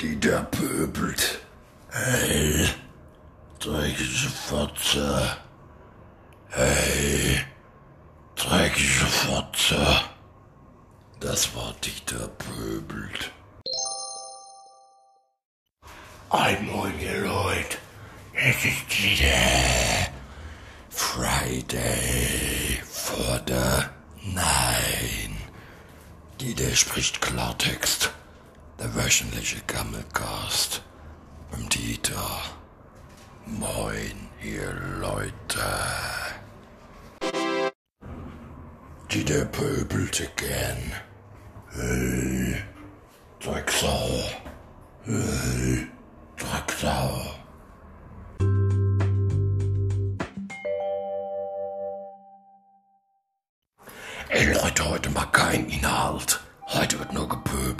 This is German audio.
die da pöbelt. Hey, dreckige Fotze. Hey, dreckige Fotze. Das war dich, der pöbelt. Ein Moin, ihr Leute. Es ist wieder Friday for the Nein. Dieter spricht Klartext. Wöchentliche Gammelcast. Mit Dieter. Moin, ihr Leute. Dieter pöbelte gern. Hey, Drecksau. Hey, Drecksau. Ey Leute, heute mal kein Inhalt. Heute wird nur gepöbelt.